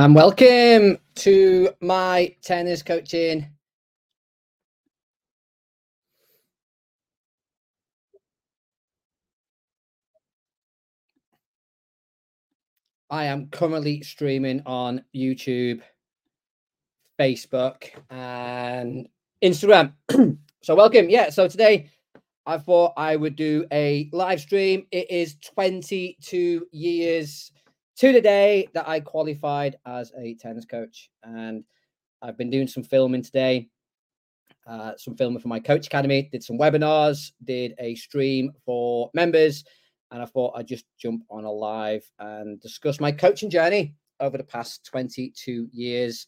And welcome to my tennis coaching. I am currently streaming on YouTube, Facebook, and Instagram. so, welcome. Yeah. So, today I thought I would do a live stream. It is 22 years to the day that I qualified as a tennis coach. And I've been doing some filming today, uh, some filming for my coach academy, did some webinars, did a stream for members. And I thought I'd just jump on a live and discuss my coaching journey over the past 22 years.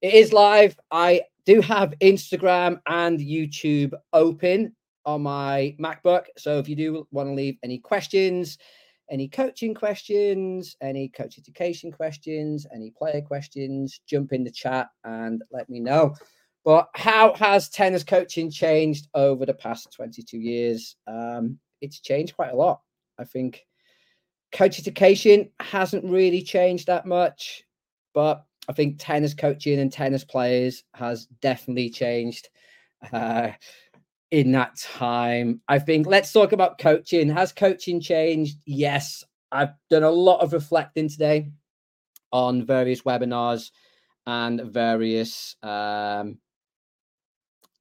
It is live. I do have Instagram and YouTube open on my MacBook. So if you do want to leave any questions, any coaching questions, any coach education questions, any player questions, jump in the chat and let me know. But how has tennis coaching changed over the past 22 years? Um, it's changed quite a lot. I think coach education hasn't really changed that much, but I think tennis coaching and tennis players has definitely changed. Uh, in that time. I think let's talk about coaching. Has coaching changed? Yes. I've done a lot of reflecting today on various webinars and various um,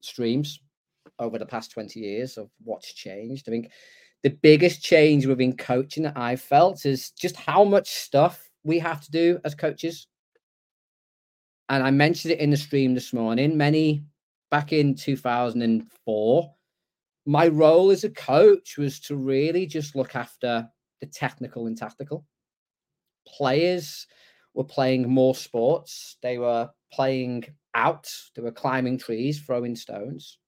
streams over the past 20 years of what's changed. I think the biggest change within coaching that I've felt is just how much stuff we have to do as coaches. And I mentioned it in the stream this morning. Many back in 2004, my role as a coach was to really just look after the technical and tactical. Players were playing more sports, they were playing out, they were climbing trees, throwing stones.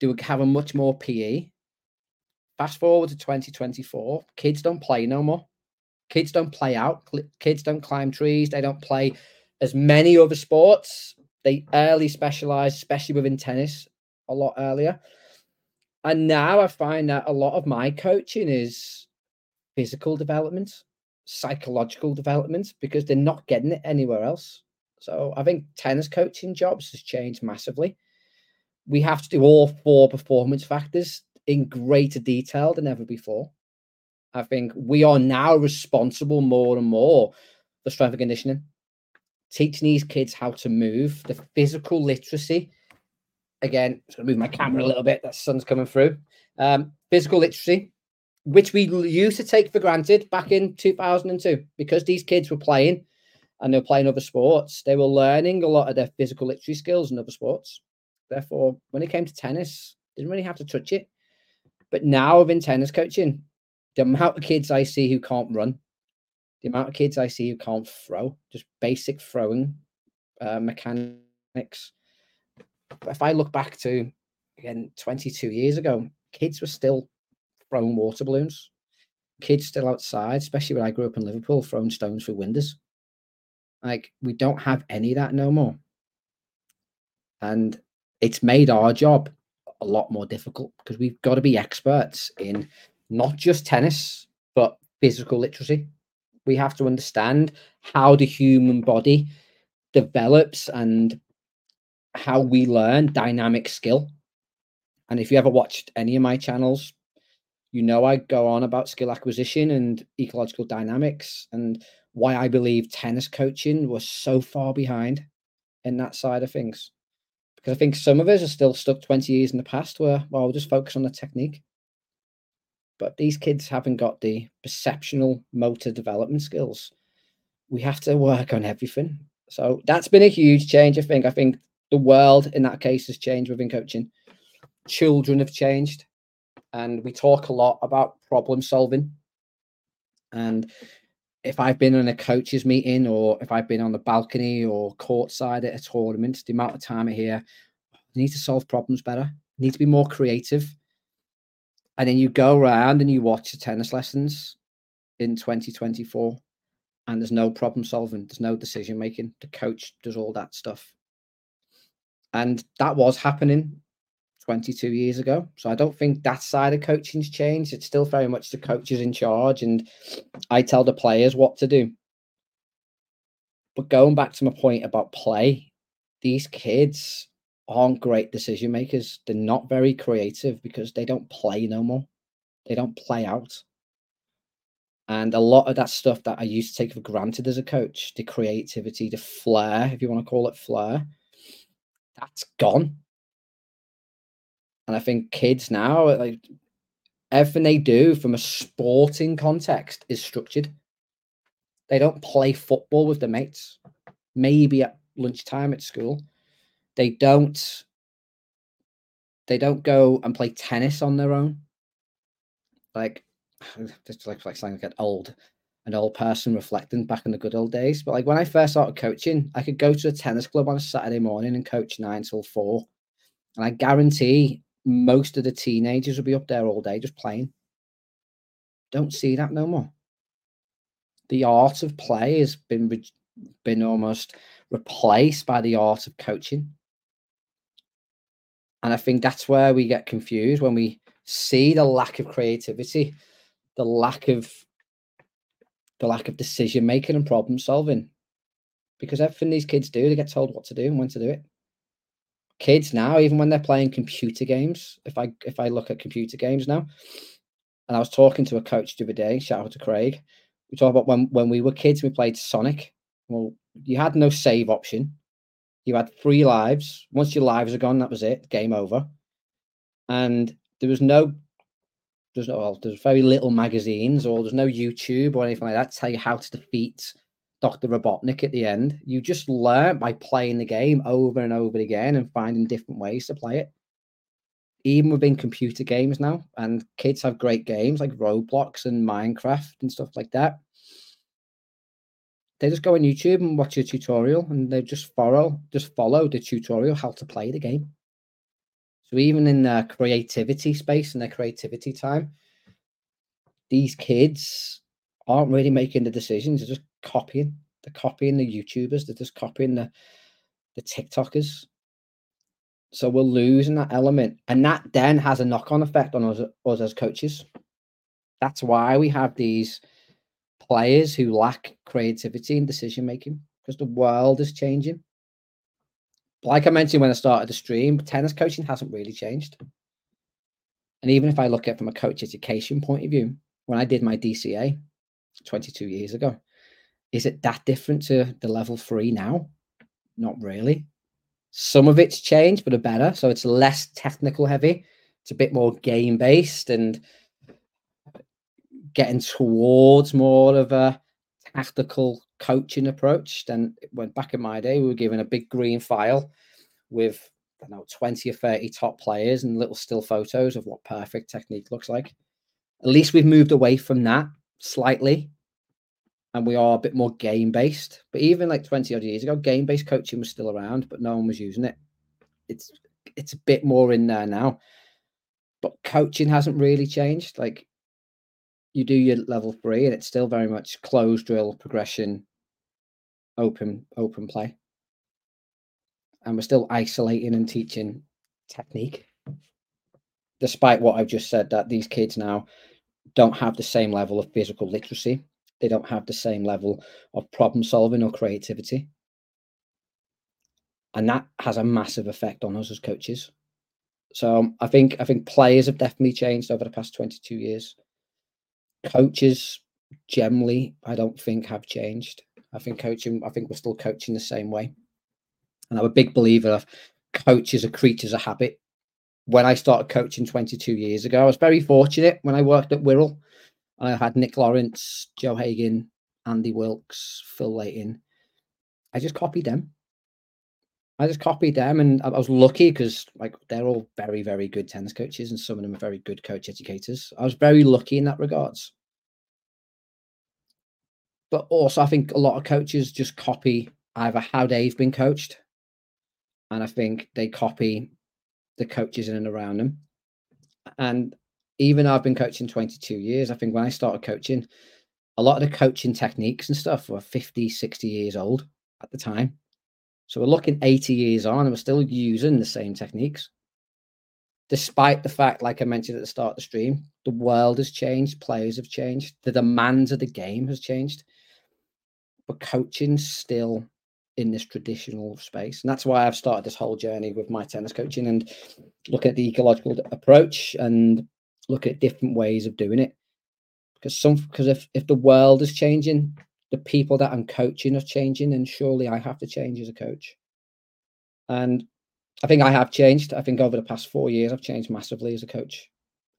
They were having much more PE. Fast forward to 2024, kids don't play no more. Kids don't play out. Kids don't climb trees. They don't play as many other sports they early specialized, especially within tennis, a lot earlier. And now I find that a lot of my coaching is physical development, psychological development, because they're not getting it anywhere else. So I think tennis coaching jobs has changed massively. We have to do all four performance factors in greater detail than ever before. I think we are now responsible more and more for strength and conditioning teaching these kids how to move, the physical literacy. Again, I'm going to move my camera a little bit. That sun's coming through. Um, physical literacy, which we used to take for granted back in 2002, because these kids were playing and they were playing other sports. They were learning a lot of their physical literacy skills in other sports. Therefore, when it came to tennis, didn't really have to touch it. But now, within tennis coaching, the amount of kids I see who can't run, the amount of kids I see who can't throw, just basic throwing uh, mechanics. If I look back to again 22 years ago, kids were still throwing water balloons. Kids still outside, especially when I grew up in Liverpool, throwing stones through windows. Like we don't have any of that no more. And it's made our job a lot more difficult because we've got to be experts in not just tennis, but physical literacy we have to understand how the human body develops and how we learn dynamic skill. And if you ever watched any of my channels, you know I go on about skill acquisition and ecological dynamics and why I believe tennis coaching was so far behind in that side of things. Because I think some of us are still stuck 20 years in the past where, well, we'll just focus on the technique but these kids haven't got the perceptual motor development skills. We have to work on everything. So that's been a huge change. I think. I think the world in that case has changed within coaching. Children have changed, and we talk a lot about problem solving. And if I've been in a coaches meeting or if I've been on the balcony or courtside at a tournament, the amount of time I hear, I need to solve problems better, I need to be more creative and then you go around and you watch the tennis lessons in 2024 and there's no problem solving there's no decision making the coach does all that stuff. And that was happening 22 years ago. So i don't think that side of coaching's changed. It's still very much the coaches in charge and i tell the players what to do. But going back to my point about play, these kids aren't great decision makers. They're not very creative because they don't play no more. They don't play out. And a lot of that stuff that I used to take for granted as a coach, the creativity, the flair, if you want to call it flair, that's gone. And I think kids now, like everything they do from a sporting context is structured. They don't play football with their mates, maybe at lunchtime at school. They don't they don't go and play tennis on their own. Like just like like saying like an old an old person reflecting back in the good old days. But like when I first started coaching, I could go to a tennis club on a Saturday morning and coach nine till four. And I guarantee most of the teenagers will be up there all day just playing. Don't see that no more. The art of play has been been almost replaced by the art of coaching. And I think that's where we get confused when we see the lack of creativity, the lack of the lack of decision making and problem solving. Because everything these kids do, they get told what to do and when to do it kids now, even when they're playing computer games, if I if I look at computer games now, and I was talking to a coach the other day, shout out to Craig. We talked about when when we were kids, we played Sonic. Well, you had no save option. You had three lives. Once your lives are gone, that was it. Game over. And there was no there's no well, there's very little magazines or there's no YouTube or anything like that to tell you how to defeat Dr. Robotnik at the end. You just learn by playing the game over and over again and finding different ways to play it. Even within computer games now, and kids have great games like Roblox and Minecraft and stuff like that. They just go on YouTube and watch a tutorial and they just follow just follow the tutorial how to play the game. So even in their creativity space and their creativity time, these kids aren't really making the decisions, they're just copying. They're copying the YouTubers. They're just copying the the TikTokers. So we're losing that element, and that then has a knock on effect on us, us as coaches. That's why we have these players who lack creativity and decision making because the world is changing. Like I mentioned when I started the stream, tennis coaching hasn't really changed. And even if I look at it from a coach education point of view, when I did my DCA 22 years ago, is it that different to the level three now? Not really. Some of it's changed, but a better. So it's less technical heavy. It's a bit more game based and getting towards more of a tactical coaching approach. Then when back in my day, we were given a big green file with I don't know 20 or 30 top players and little still photos of what perfect technique looks like. At least we've moved away from that slightly and we are a bit more game based. But even like 20 odd years ago, game based coaching was still around, but no one was using it. It's it's a bit more in there now. But coaching hasn't really changed. Like you do your level three and it's still very much closed drill progression, open, open play. And we're still isolating and teaching technique. Despite what I've just said, that these kids now don't have the same level of physical literacy they don't have the same level of problem solving or creativity. And that has a massive effect on us as coaches. So I think I think players have definitely changed over the past 22 years. Coaches generally, I don't think have changed. I think coaching, I think we're still coaching the same way. And I'm a big believer of coaches are creatures of habit. When I started coaching 22 years ago, I was very fortunate when I worked at Wirral I had Nick Lawrence, Joe Hagan, Andy Wilkes, Phil Layton. I just copied them. I just copied them, and I was lucky because like they're all very, very good tennis coaches, and some of them are very good coach educators. I was very lucky in that regards. But also, I think a lot of coaches just copy either how they've been coached, and I think they copy the coaches in and around them. And even I've been coaching 22 years, I think when I started coaching, a lot of the coaching techniques and stuff were 50, 60 years old at the time. So we're looking 80 years on and we're still using the same techniques. Despite the fact, like I mentioned at the start of the stream, the world has changed, players have changed, the demands of the game has changed. but coaching still in this traditional space. And that's why I've started this whole journey with my tennis coaching and look at the ecological approach and look at different ways of doing it. Because some because if, if the world is changing, the people that I'm coaching are changing, and surely I have to change as a coach. And I think I have changed. I think over the past four years, I've changed massively as a coach.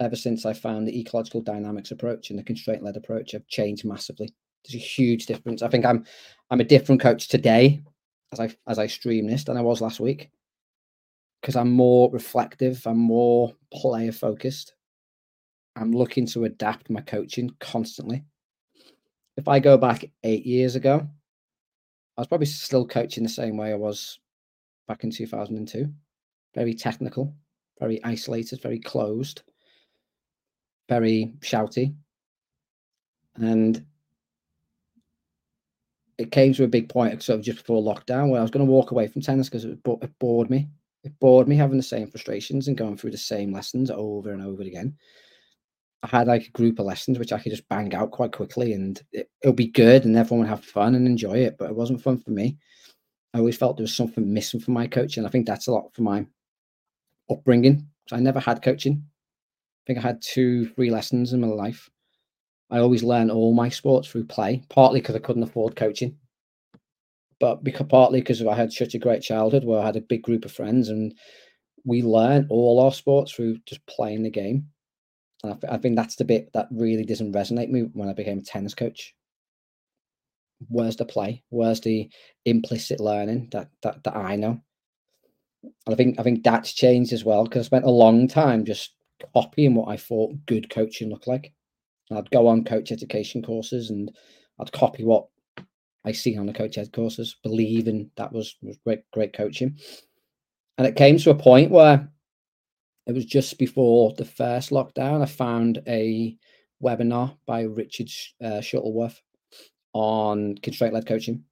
Ever since I found the ecological dynamics approach and the constraint led approach, I've changed massively. There's a huge difference. I think I'm I'm a different coach today as I as I stream this than I was last week because I'm more reflective. I'm more player focused. I'm looking to adapt my coaching constantly. If I go back eight years ago, I was probably still coaching the same way I was back in 2002. Very technical, very isolated, very closed, very shouty. And it came to a big point sort of just before lockdown where I was going to walk away from tennis because it, it bored me. It bored me having the same frustrations and going through the same lessons over and over again. I had like a group of lessons which I could just bang out quite quickly and it, will be good and everyone would have fun and enjoy it, but it wasn't fun for me. I always felt there was something missing from my coaching. I think that's a lot for my upbringing. So I never had coaching. I think I had two, three lessons in my life. I always learned all my sports through play, partly because I couldn't afford coaching, but because partly because I had such a great childhood where I had a big group of friends and we learned all our sports through just playing the game. And I, think that's the bit that really doesn't resonate me when I became a tennis coach. Where's the play? Where's the implicit learning that that, that I know? And I think I think that's changed as well because I spent a long time just copying what I thought good coaching looked like. I'd go on coach education courses and I'd copy what I see on the coach ed courses, believing that was, was great, great coaching. And it came to a point where it was just before the first lockdown. I found a webinar by Richard uh, Shuttleworth on constraint led coaching.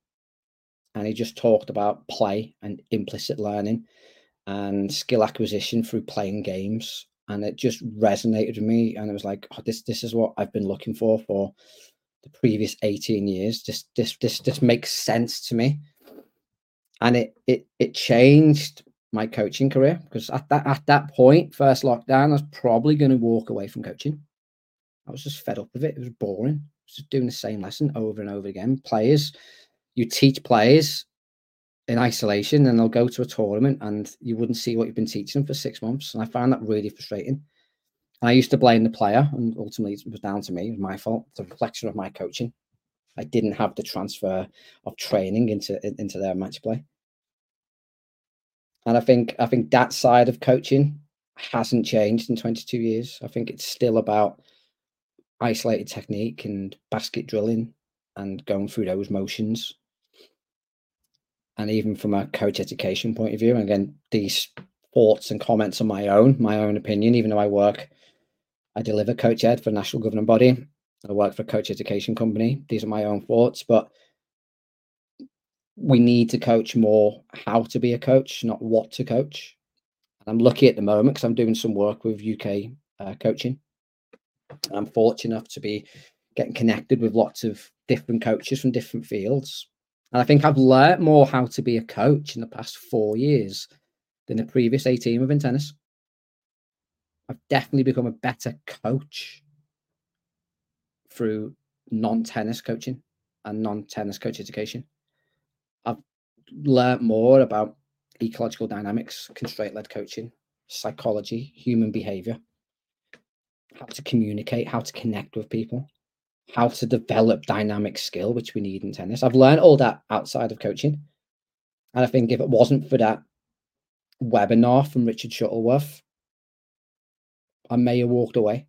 And he just talked about play and implicit learning and skill acquisition through playing games and it just resonated with me and it was like oh, this this is what i've been looking for for the previous 18 years this this this this makes sense to me and it it it changed my coaching career because at that at that point first lockdown i was probably going to walk away from coaching i was just fed up of it it was boring just doing the same lesson over and over again players you teach players in isolation and they'll go to a tournament and you wouldn't see what you've been teaching them for six months. And I found that really frustrating. And I used to blame the player, and ultimately it was down to me. It was my fault. A reflection of my coaching. I didn't have the transfer of training into into their match play. And I think I think that side of coaching hasn't changed in 22 years. I think it's still about isolated technique and basket drilling and going through those motions and even from a coach education point of view. And again, these thoughts and comments are my own, my own opinion, even though I work, I deliver coach ed for national governing body. I work for a coach education company. These are my own thoughts, but we need to coach more how to be a coach, not what to coach. And I'm lucky at the moment because I'm doing some work with UK uh, coaching. I'm fortunate enough to be getting connected with lots of different coaches from different fields and I think I've learnt more how to be a coach in the past four years than the previous 18 within tennis. I've definitely become a better coach through non tennis coaching and non tennis coach education. I've more about ecological dynamics, constraint led coaching, psychology, human behavior, how to communicate, how to connect with people how to develop dynamic skill, which we need in tennis. I've learned all that outside of coaching. And I think if it wasn't for that webinar from Richard Shuttleworth, I may have walked away.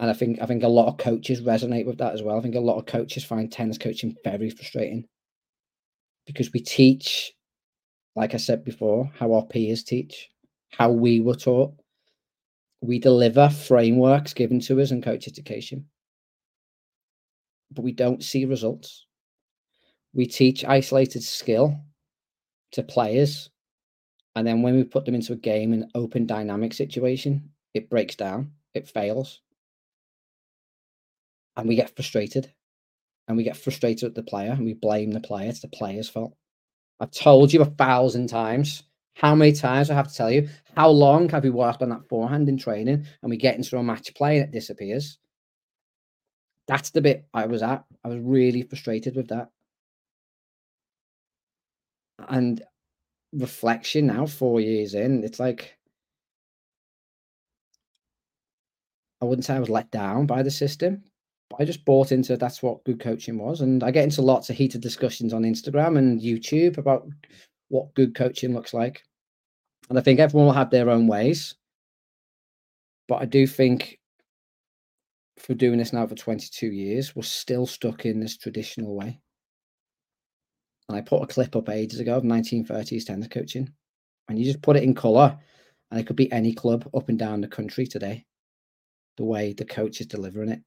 And I think I think a lot of coaches resonate with that as well. I think a lot of coaches find tennis coaching very frustrating because we teach, like I said before, how our peers teach, how we were taught we deliver frameworks given to us in coach education, but we don't see results. We teach isolated skill to players, and then when we put them into a game in open dynamic situation, it breaks down, it fails, and we get frustrated. And we get frustrated at the player and we blame the player. It's the player's fault. I've told you a thousand times. How many times I have to tell you? How long have we worked on that forehand in training and we get into a match play and it disappears? That's the bit I was at. I was really frustrated with that. And reflection now, four years in, it's like I wouldn't say I was let down by the system, I just bought into that's what good coaching was. And I get into lots of heated discussions on Instagram and YouTube about what good coaching looks like. And I think everyone will have their own ways. But I do think for doing this now for 22 years, we're still stuck in this traditional way. And I put a clip up ages ago of 1930s tennis coaching. And you just put it in colour, and it could be any club up and down the country today, the way the coach is delivering it.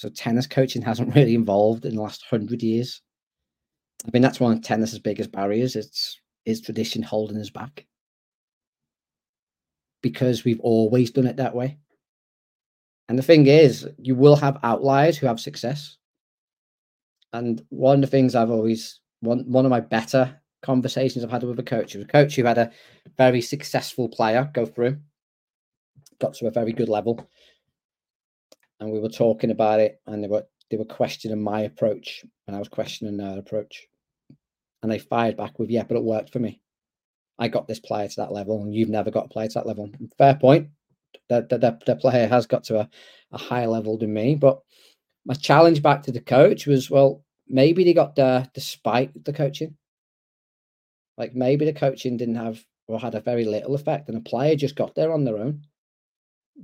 So tennis coaching hasn't really evolved in the last hundred years. I mean, that's one of tennis's biggest barriers. It's is tradition holding us back because we've always done it that way. And the thing is, you will have outliers who have success. And one of the things I've always one one of my better conversations I've had with a coach a coach who had a very successful player go through, got to a very good level. And we were talking about it, and they were they were questioning my approach, and I was questioning their approach. And they fired back with, "Yeah, but it worked for me. I got this player to that level, and you've never got a player to that level." Fair point the, the, the player has got to a, a higher level than me. But my challenge back to the coach was, well, maybe they got there despite the coaching. Like maybe the coaching didn't have or had a very little effect, and a player just got there on their own.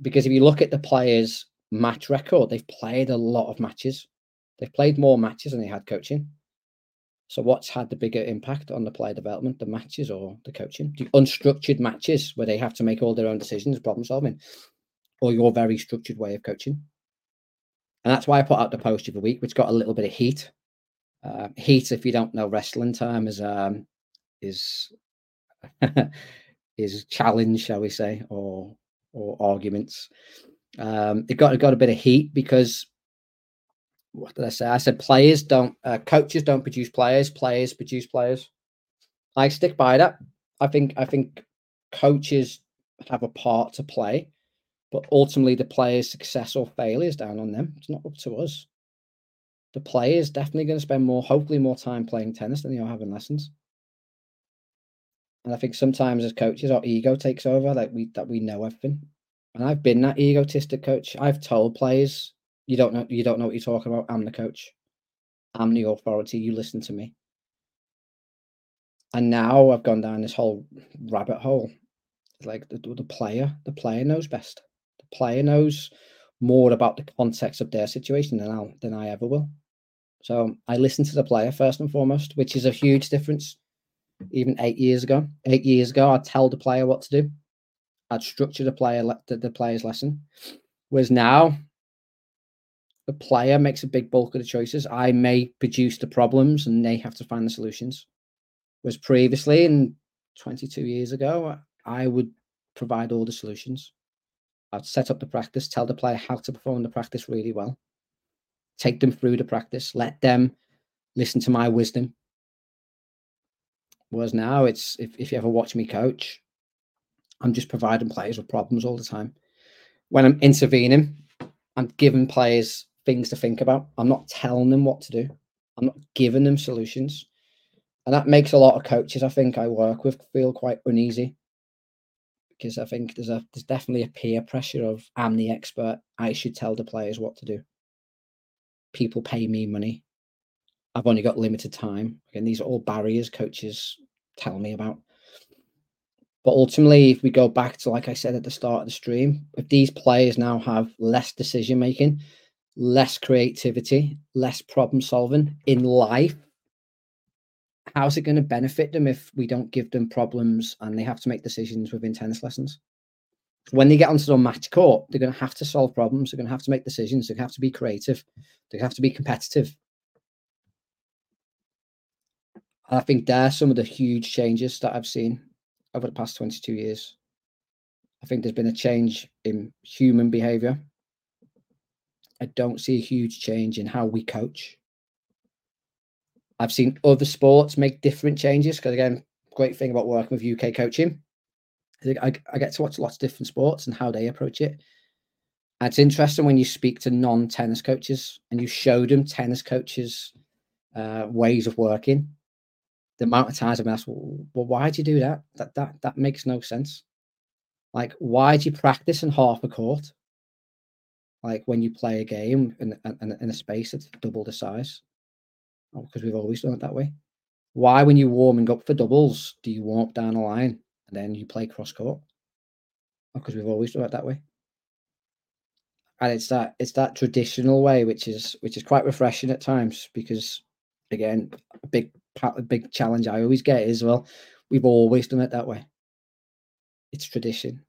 Because if you look at the players' match record, they've played a lot of matches. They've played more matches than they had coaching. So what's had the bigger impact on the player development, the matches or the coaching? The unstructured matches where they have to make all their own decisions, problem solving, or your very structured way of coaching. And that's why I put out the post of the week, which got a little bit of heat. Uh, heat, if you don't know wrestling term, is um, is is challenge, shall we say, or or arguments. Um, it got it got a bit of heat because what did I say? I said players don't, uh, coaches don't produce players, players produce players. I stick by that. I think I think coaches have a part to play, but ultimately the player's success or failure is down on them. It's not up to us. The player is definitely going to spend more, hopefully, more time playing tennis than they are having lessons. And I think sometimes as coaches, our ego takes over, like we that we know everything. And I've been that egotistic coach. I've told players you don't know. You don't know what you're talking about. I'm the coach. I'm the authority. You listen to me. And now I've gone down this whole rabbit hole. Like the, the player, the player knows best. The player knows more about the context of their situation than I than I ever will. So I listen to the player first and foremost, which is a huge difference. Even eight years ago, eight years ago, I'd tell the player what to do. I'd structure the player the, the player's lesson. Whereas now the player makes a big bulk of the choices. I may produce the problems and they have to find the solutions. Whereas previously, in 22 years ago, I would provide all the solutions. I'd set up the practice, tell the player how to perform the practice really well, take them through the practice, let them listen to my wisdom. Whereas now, it's if, if you ever watch me coach, I'm just providing players with problems all the time. When I'm intervening, I'm giving players things to think about. I'm not telling them what to do. I'm not giving them solutions. And that makes a lot of coaches I think I work with feel quite uneasy. Because I think there's a there's definitely a peer pressure of I'm the expert. I should tell the players what to do. People pay me money. I've only got limited time. Again, these are all barriers coaches tell me about. But ultimately, if we go back to like I said at the start of the stream, if these players now have less decision making, less creativity, less problem solving in life, how's it going to benefit them if we don't give them problems and they have to make decisions within tennis lessons? When they get onto the match court, they're going to have to solve problems. They're going to have to make decisions. They're going to have to be creative. They have to be competitive. I think there are some of the huge changes that I've seen over the past 22 years. I think there's been a change in human behavior I don't see a huge change in how we coach. I've seen other sports make different changes because again, great thing about working with UK coaching, I, I get to watch lots of different sports and how they approach it. And it's interesting when you speak to non-tennis coaches and you show them tennis coaches' uh, ways of working. The amount of times I've asked, well, why do you do that? That that that makes no sense. Like, why do you practice in half a court? Like when you play a game in, in, in a space that's double the size. Oh, because we've always done it that way. Why, when you're warming up for doubles, do you warm up down the line and then you play cross court? Oh, because we've always done it that way. And it's that it's that traditional way, which is which is quite refreshing at times because, again, a big a big challenge I always get is well, we've always done it that way. It's tradition.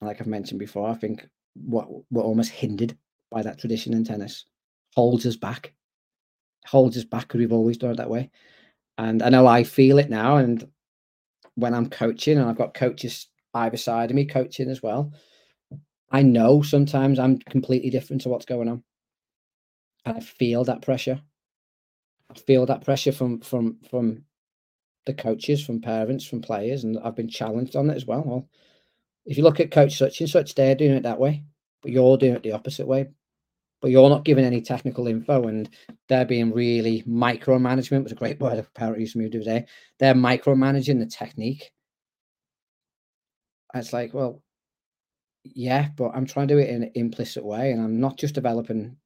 Like I've mentioned before, I think what we're almost hindered by that tradition in tennis. Holds us back. Holds us back because we've always done it that way. And i know i feel it now and when i'm coaching and i've got coaches either side of me coaching as well i know sometimes i'm completely different to what's going on. And i feel that pressure feel that pressure from from from the coaches from parents from players and i've been challenged on it as well well if you look at coach such and such, they're doing it that way, but you're doing it the opposite way. But you're not giving any technical info, and they're being really micromanagement was a great word apparently used to me today. They're micromanaging the technique. It's like, well, yeah, but I'm trying to do it in an implicit way, and I'm not just developing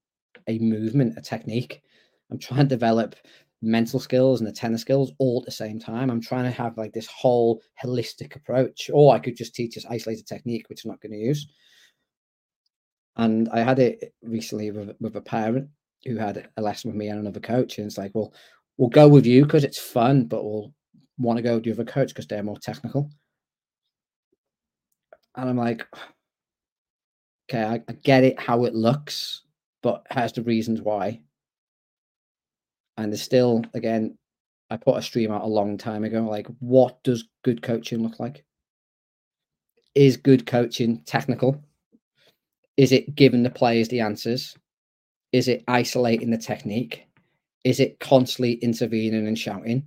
a movement, a technique. I'm trying to develop mental skills and the tennis skills all at the same time. I'm trying to have like this whole holistic approach, or I could just teach this isolated technique, which I'm not going to use. And I had it recently with, with a parent who had a lesson with me and another coach, and it's like, well, we'll go with you because it's fun, but we'll want to go with the other coach because they're more technical. And I'm like, okay, I, I get it how it looks, but has the reasons why and there's still again i put a stream out a long time ago like what does good coaching look like? Is good coaching technical? Is it giving the players the answers? Is it isolating the technique? Is it constantly intervening and shouting?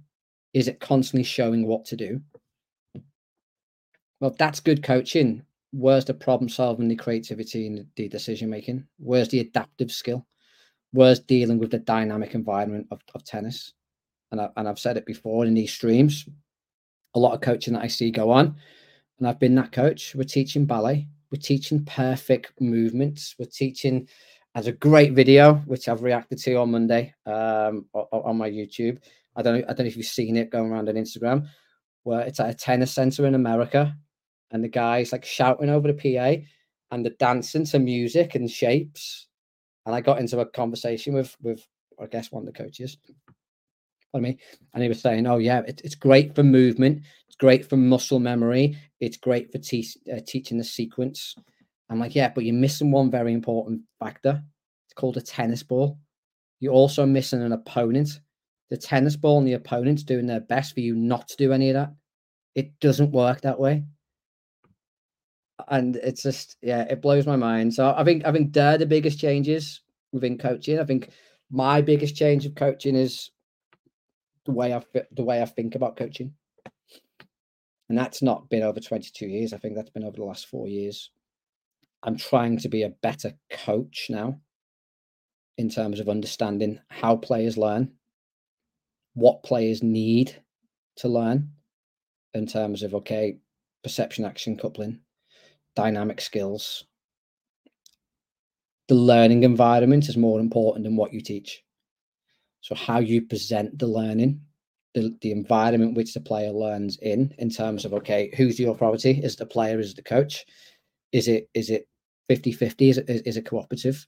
Is it constantly showing what to do? Well that's good coaching. Where's the problem solving the creativity and the decision making where's the adaptive skill was dealing with the dynamic environment of, of tennis. And, I, and I've said it before in these streams, a lot of coaching that I see go on, and I've been that coach. We're teaching ballet, we're teaching perfect movements, we're teaching as a great video, which I've reacted to on Monday um, on my YouTube. I don't know, I don't know if you've seen it going around on Instagram, where it's at a tennis center in America, and the guy's like shouting over the PA, and the dancing to music and shapes and I got into a conversation with with I guess one of the coaches. I mean, and he was saying, "Oh yeah, it, it's great for movement. It's great for muscle memory. It's great for te- uh, teaching the sequence." I'm like, "Yeah, but you're missing one very important factor. It's called a tennis ball. You're also missing an opponent. The tennis ball and the opponent's doing their best for you not to do any of that. It doesn't work that way and it's just yeah, it blows my mind. So I think I think they're the biggest changes within coaching. I think my biggest change of coaching is the way I the way I think about coaching, and that's not been over twenty two years. I think that's been over the last four years. I'm trying to be a better coach now in terms of understanding how players learn, what players need to learn in terms of okay, perception action coupling, dynamic skills. The learning environment is more important than what you teach. So, how you present the learning, the, the environment which the player learns in, in terms of okay, who's the authority? Is the player, is the coach? Is it is it 50 50? Is it, is, it cooperative?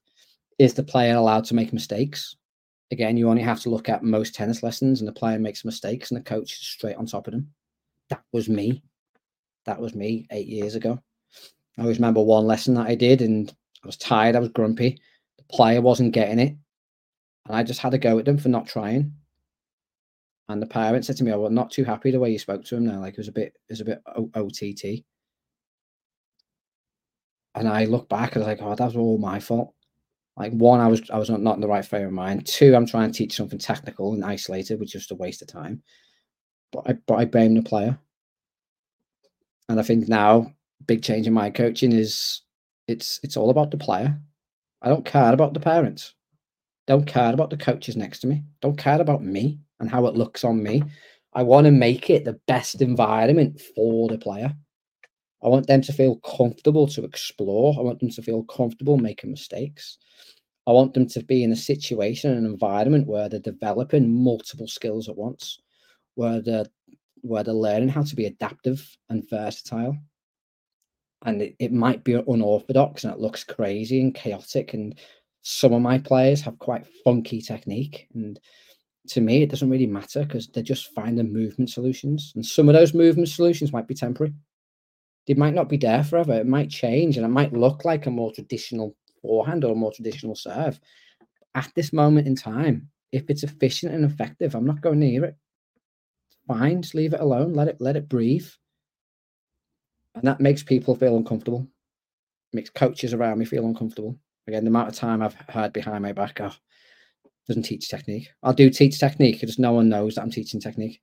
Is the player allowed to make mistakes? Again, you only have to look at most tennis lessons and the player makes mistakes and the coach is straight on top of them. That was me. That was me eight years ago. I always remember one lesson that I did, and I was tired, I was grumpy. The player wasn't getting it, and I just had a go at them for not trying. And the parent said to me, "I oh, was not too happy the way you spoke to him now. Like it was a bit, it was a bit OTT." And I look back and I was like, "Oh, that was all my fault." Like one, I was I was not in the right frame of mind. Two, I'm trying to teach something technical and isolated, which is just a waste of time. But I but I blame the player. And I think now big change in my coaching is it's it's all about the player. I don't care about the parents. Don't care about the coaches next to me. Don't care about me and how it looks on me. I want to make it the best environment for the player. I want them to feel comfortable to explore. I want them to feel comfortable making mistakes. I want them to be in a situation, an environment where they're developing multiple skills at once, where they're where they're learning how to be adaptive and versatile. And it, it might be unorthodox and it looks crazy and chaotic. And some of my players have quite funky technique. And to me, it doesn't really matter because they're just finding movement solutions. And some of those movement solutions might be temporary they might not be there forever. It might change and it might look like a more traditional forehand or a more traditional serve. At this moment in time, if it's efficient and effective, I'm not going near it. fine, just leave it alone. Let it let it breathe. And that makes people feel uncomfortable. makes coaches around me feel uncomfortable. Again, the amount of time I've heard behind my back, oh, doesn't teach technique. I do teach technique, just no one knows that I'm teaching technique.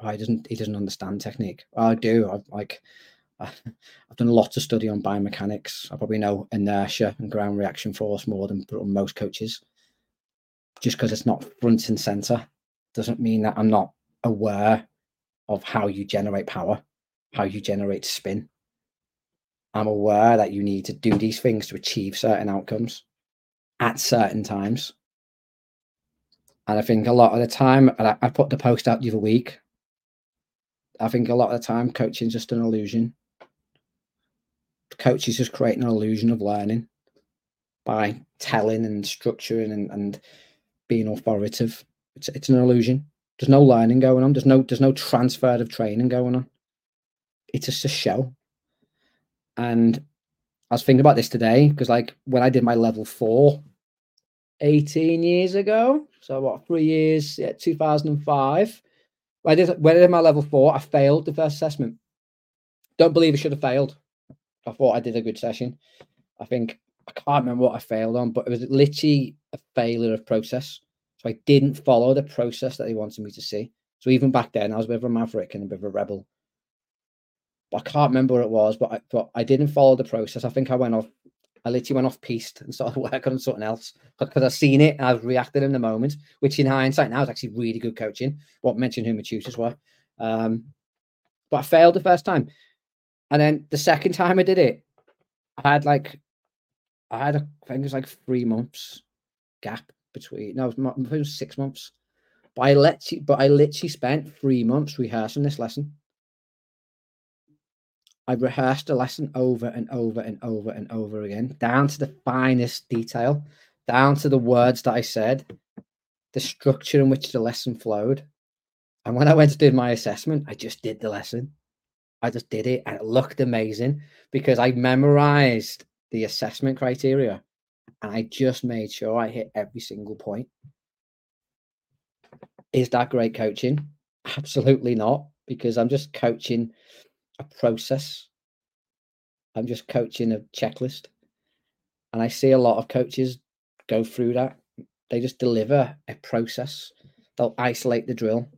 He doesn't he doesn't understand technique. I do. I've like I've done a lot of study on biomechanics. I probably know inertia and ground reaction force more than most coaches. Just because it's not front and center doesn't mean that I'm not aware of how you generate power, how you generate spin. I'm aware that you need to do these things to achieve certain outcomes at certain times. And I think a lot of the time, and I, I put the post out the other week. I think a lot of the time, coaching is just an illusion coach is just creating an illusion of learning by telling and structuring and, and being authoritative. It's, it's an illusion. There's no learning going on. There's no there's no transfer of training going on. It's just a show. And I was thinking about this today because like when I did my level four 18 years ago, so what three years, yeah, 2005. When I did when I did my level four, I failed the first assessment. Don't believe I should have failed. I thought I did a good session. I think I can't remember what I failed on, but it was literally a failure of process. So I didn't follow the process that they wanted me to see. So even back then, I was a bit of a maverick and a bit of a rebel. I can't remember what it was, but I, but I didn't follow the process. I think I went off. I literally went off piste and started working on something else because I seen it and I reacting in the moment, which in hindsight now is actually really good coaching. What mentioned who my tutors were. Um, but I failed the first time. And then the second time I did it, I had like, I had a, I think it was like three months gap between. No, it was six months. But I let you, but I literally spent three months rehearsing this lesson. I rehearsed the lesson over and over and over and over again, down to the finest detail, down to the words that I said, the structure in which the lesson flowed. And when I went to do my assessment, I just did the lesson. I just did it and it looked amazing because I memorized the assessment criteria and I just made sure I hit every single point. Is that great coaching? Absolutely not, because I'm just coaching a process. I'm just coaching a checklist. And I see a lot of coaches go through that. They just deliver a process. They'll isolate the drill,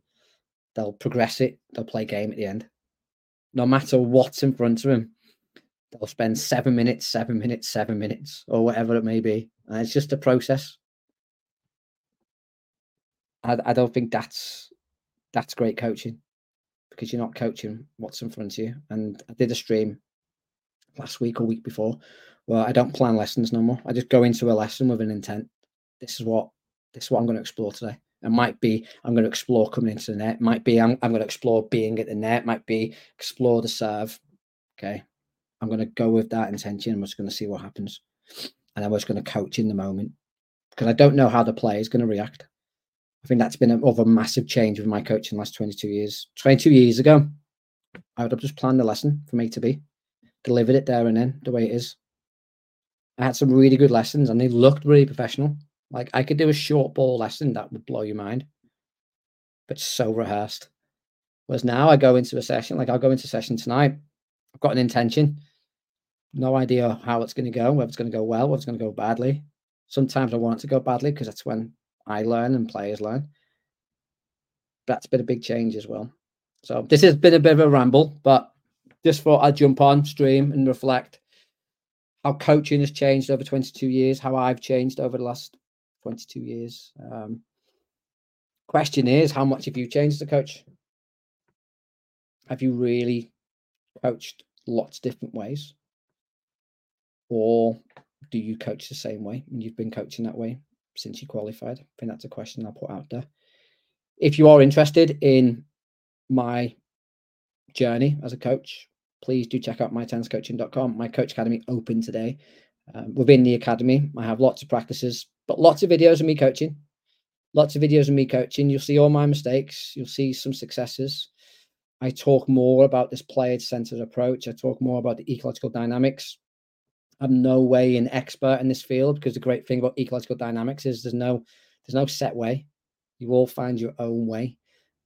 they'll progress it, they'll play game at the end no matter what's in front of them, they'll spend seven minutes, seven minutes, seven minutes, or whatever it may be. And it's just a process. I, I don't think that's that's great coaching because you're not coaching what's in front of you. And I did a stream last week or week before where I don't plan lessons no more. I just go into a lesson with an intent. This is what this is what I'm going to explore today. It might be I'm going to explore coming into the net. It might be I'm, I'm going to explore being at the net. It might be explore the serve. Okay. I'm going to go with that intention. I'm just going to see what happens. And I'm just going to coach in the moment because I don't know how the player is going to react. I think that's been a, of a massive change with my coaching the last 22 years. 22 years ago, I would have just planned the lesson from A to B, delivered it there and then the way it is. I had some really good lessons and they looked really professional. Like I could do a short ball lesson that would blow your mind, but so rehearsed. Whereas now I go into a session, like I'll go into session tonight. I've got an intention, no idea how it's going to go, whether it's going to go well, whether it's going to go badly. Sometimes I want it to go badly because that's when I learn and players learn. That's been a big change as well. So this has been a bit of a ramble, but just thought I'd jump on stream and reflect how coaching has changed over 22 years, how I've changed over the last 22 years. Um, question is, how much have you changed as a coach? Have you really coached lots of different ways? Or do you coach the same way and you've been coaching that way since you qualified? I think that's a question I'll put out there. If you are interested in my journey as a coach, please do check out mytenniscoaching.com. My coach academy open today. Um, within the academy, I have lots of practices, but lots of videos of me coaching. Lots of videos of me coaching. You'll see all my mistakes. You'll see some successes. I talk more about this player centered approach. I talk more about the ecological dynamics. I'm no way an expert in this field because the great thing about ecological dynamics is there's no there's no set way. You all find your own way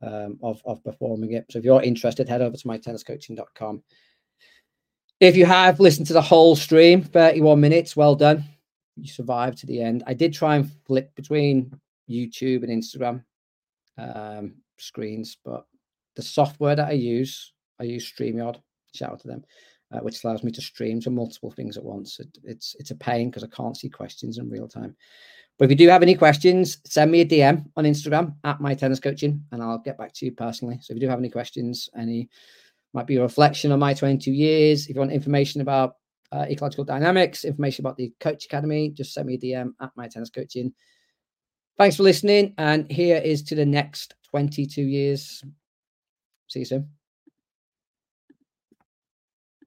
um, of of performing it. So if you're interested, head over to mytenniscoaching.com. If you have listened to the whole stream, 31 minutes, well done. You survived to the end. I did try and flip between YouTube and Instagram um, screens, but the software that I use, I use StreamYard. Shout out to them, uh, which allows me to stream to multiple things at once. It, it's it's a pain because I can't see questions in real time. But if you do have any questions, send me a DM on Instagram at my tennis coaching, and I'll get back to you personally. So if you do have any questions, any might be a reflection on my 22 years. If you want information about uh, ecological dynamics, information about the Coach Academy, just send me a DM at my tennis coaching. Thanks for listening. And here is to the next 22 years. See you soon.